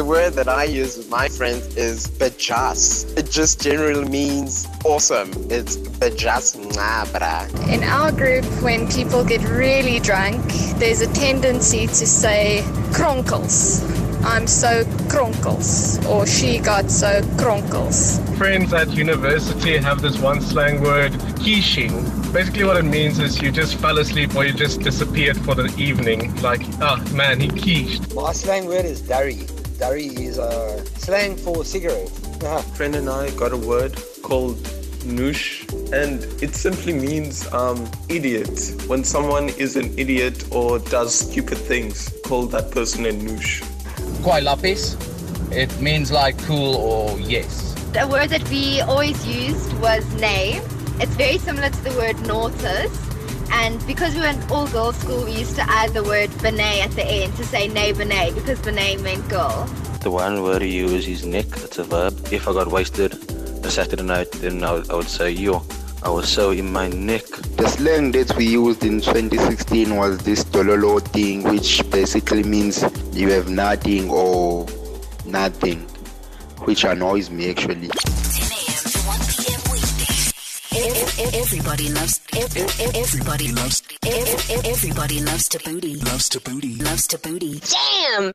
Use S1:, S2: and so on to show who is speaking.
S1: The word that I use with my friends is bajas. It just generally means awesome. It's bajas ngabra.
S2: In our group, when people get really drunk, there's a tendency to say kronkels. I'm so kronkels, or she got so kronkels.
S3: Friends at university have this one slang word, quiching. Basically, what it means is you just fell asleep or you just disappeared for the evening. Like, oh man, he quiche.
S4: My slang word is durry. Durry is uh, slang for cigarette. Uh-huh.
S5: friend and I got a word called noosh, and it simply means um, idiot. When someone is an idiot or does stupid things, call that person a noosh.
S6: Quite lapis. It means like cool or yes.
S7: The word that we always used was nay. It's very similar to the word naughtus. And because we were an all girls school, we used to add the word benay at the end to say nay benay because benay meant girl.
S8: The one word you use is nick. It's a verb. If I got wasted a Saturday night, then I would, I would say yo. I was so in my nick.
S9: The slang that we used in 2016 was this Tololo thing, which basically means you have nothing or nothing, which annoys me actually.
S10: 10 a.m. to 1 p.m. Everybody loves. ev- ev- Everybody loves. ev- ev- Everybody loves to booty. Loves to booty. Loves to booty.
S7: Damn!